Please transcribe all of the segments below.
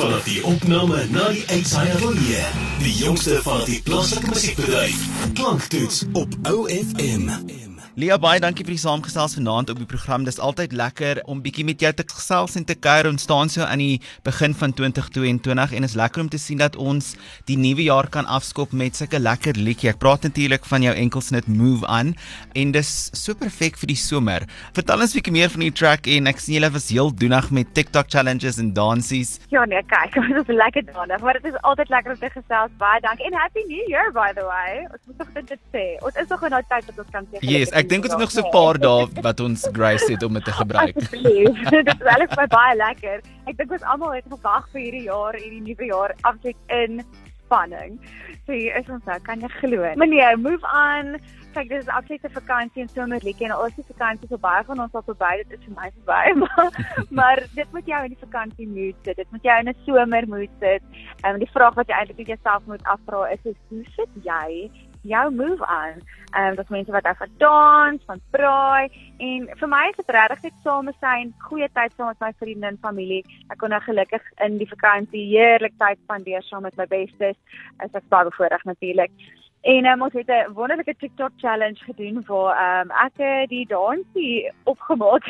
vanaf die opname na die uitsaai ateljee. Die jongste van die plaaslike musiekbedryf. Klanktoets op OFM. Lia baie dankie vir die saamgesels vanaand op die program. Dis altyd lekker om bietjie met jou te gesels en te kuier. Ons staan so aan die begin van 2022 en is lekker om te sien dat ons die nuwe jaar kan afskop met sulke lekker liedjie. Ek praat natuurlik van jou enkelsnit Move On en dis so perfek vir die somer. Vertel ons bietjie meer van die track en ek sien julle was heel doenig met TikTok challenges en dansies. Ja nee, kyk, dit was lekker danig, maar dit is altyd lekker om te gesels. Baie dankie en happy new year by the way. Ons moet tog dit sê. Ons is nog in daai tyd dat ons kan sê. Yes, ek dink ons het nog so 'n paar dae wat ons grace het om dit te gebruik. Asseblief. dit is regtig baie, baie lekker. Ek dink ons almal het gewag vir hierdie jaar, hierdie nuwe jaar afsit in spanning. So hier is ons nou, kan jy glo? Meneer, move on. Kyk, dis absolute vakansie en somerliedjie en al is die vakansie so baie van ons al verby, dit is vir my verby, maar maar dit moet jou in die vakansie mood sit. Dit moet jou in 'n somer mood sit. En um, die vraag wat jy eintlik vir jouself moet afvra is, is hoe sit jy jou move aan. Ehm um, dat mense wat van dans, van braai en vir my is dit regtig net same syn, goeie tyd saam met my vriende en familie. Ek kon nou gelukkig in die vakansie heerlik tyd spandeer saam met my bestes. As ek baie bevoorreg natuurlik. En um, ons het 'n wonderlike TikTok challenge gedoen waar ehm um, ek die dansie opgemaak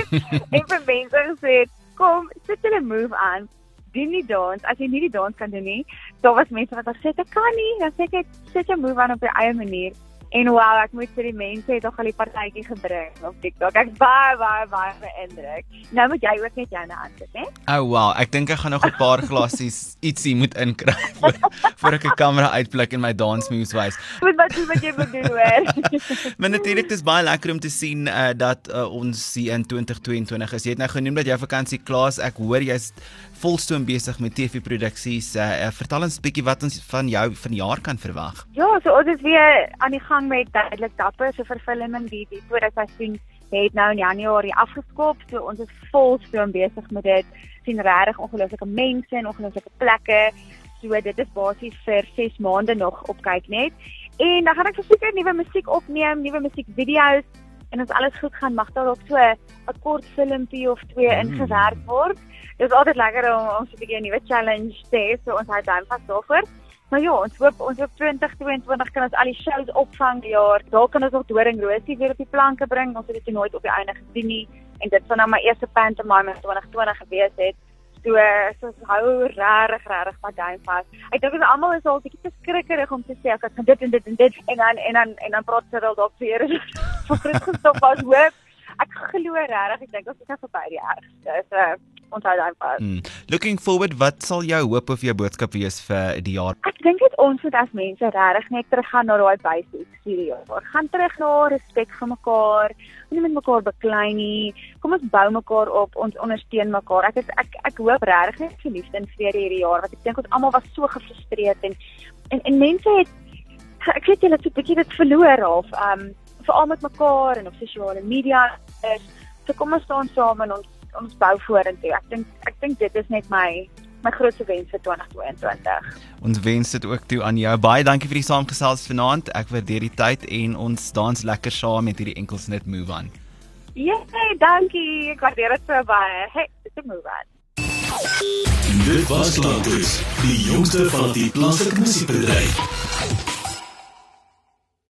en vir mense gesê kom sit julle move aan doen nie dans as jy nie die dans kan doen nie. Daar was mense wat gesê ek kan nie, dan sê ek sit jy move aan op 'n eie manier. En wow, ek moet vir die mense het nog al die partytjie gebring op TikTok. Ek baie baie baie beïndruk. Nou moet jy ook net jou hand sit, hè? Oh wow, ek dink ek gaan nog 'n paar glasies ietsie moet inkry voor, voor ek 'n kamera uitblik en my dance moves wys. Moet wat doen wat jy moet doen, hoor. maar natuurlik dis baie lekker om te sien uh, dat uh, ons hier in 2022 is. Jy het nou genoem dat jou vakansie klaar is. Ek hoor jy's volstoom besig met TV-produksies. Uh, uh, vertel ons 'n bietjie wat ons van jou vanjaar kan verwag. Ja, so ons is weer aan die gang met duidelik dapper se vervulling die die tweede seisoen het nou in Januarie afgeskop. So ons is volstoom besig met dit. sien regtig ongelooflike mense en ongelooflike plekke. So dit is basies vir 6 maande nog op kyk net. En dan gaan ek verseker nuwe musiek opneem, nuwe musiekvideo's en as alles goed gaan mag daar ook so 'n kort filmpie of twee mm. ingewerk word. Dit is altyd lekker om om so 'n bietjie 'n nuwe challenge te hê, so ons hou dan vas daarvoor. Maar ja, ons hoop ons hoop 2022 kan ons al die shows opvang die jaar. Daar kan ons ook Doringrosie weer op die planke bring. Ons het dit nooit op die einde gedoen nie en dit sou nou my eerste pantomime in 2020 gewees het. So so hou regtig regtig wat duim vas. Ek dink ons almal is al 'n bietjie skrikkerig om te sê ek gaan dit en dit en dit en dan en dan en dan praat Cyril dalk weer. Vir Christus was hoop. Glo regtig, ek dink ons is nou verby die ergste. So onthou daai pas. Mm. Looking forward, wat sal jou hoop of jou boodskap wees vir die jaar? Ek dink dit ons moet as mense regtig net teruggaan na daai basics hierdie jaar. Gaan terug na respek vir mekaar, moenie met mekaar beklei nie. Kom ons bou mekaar op, ons ondersteun mekaar. Ek is ek ek hoop regtig net vir liefde en vrede hierdie jaar want ek dink ons almal was so gefrustreerd en en en mense het ek weet julle het so 'n bietjie dit verloor half. Um veral met mekaar en op sosiale media is so kom ons staan saam en ons ons bou vorentoe. Ek dink ek dink dit is net my my grootste wens vir 2022. Ons wens dit ook toe aan jou. Baie dankie vir die saamgesels vanaand. Ek waardeer die tyd en ons dans lekker saam met hierdie enkelsnit move on. Ja, hey, dankie. Ek waardeer dit so baie. Hey, it's a move on. Dit was Landus, die jongste van die plaaslike musiekbedryf.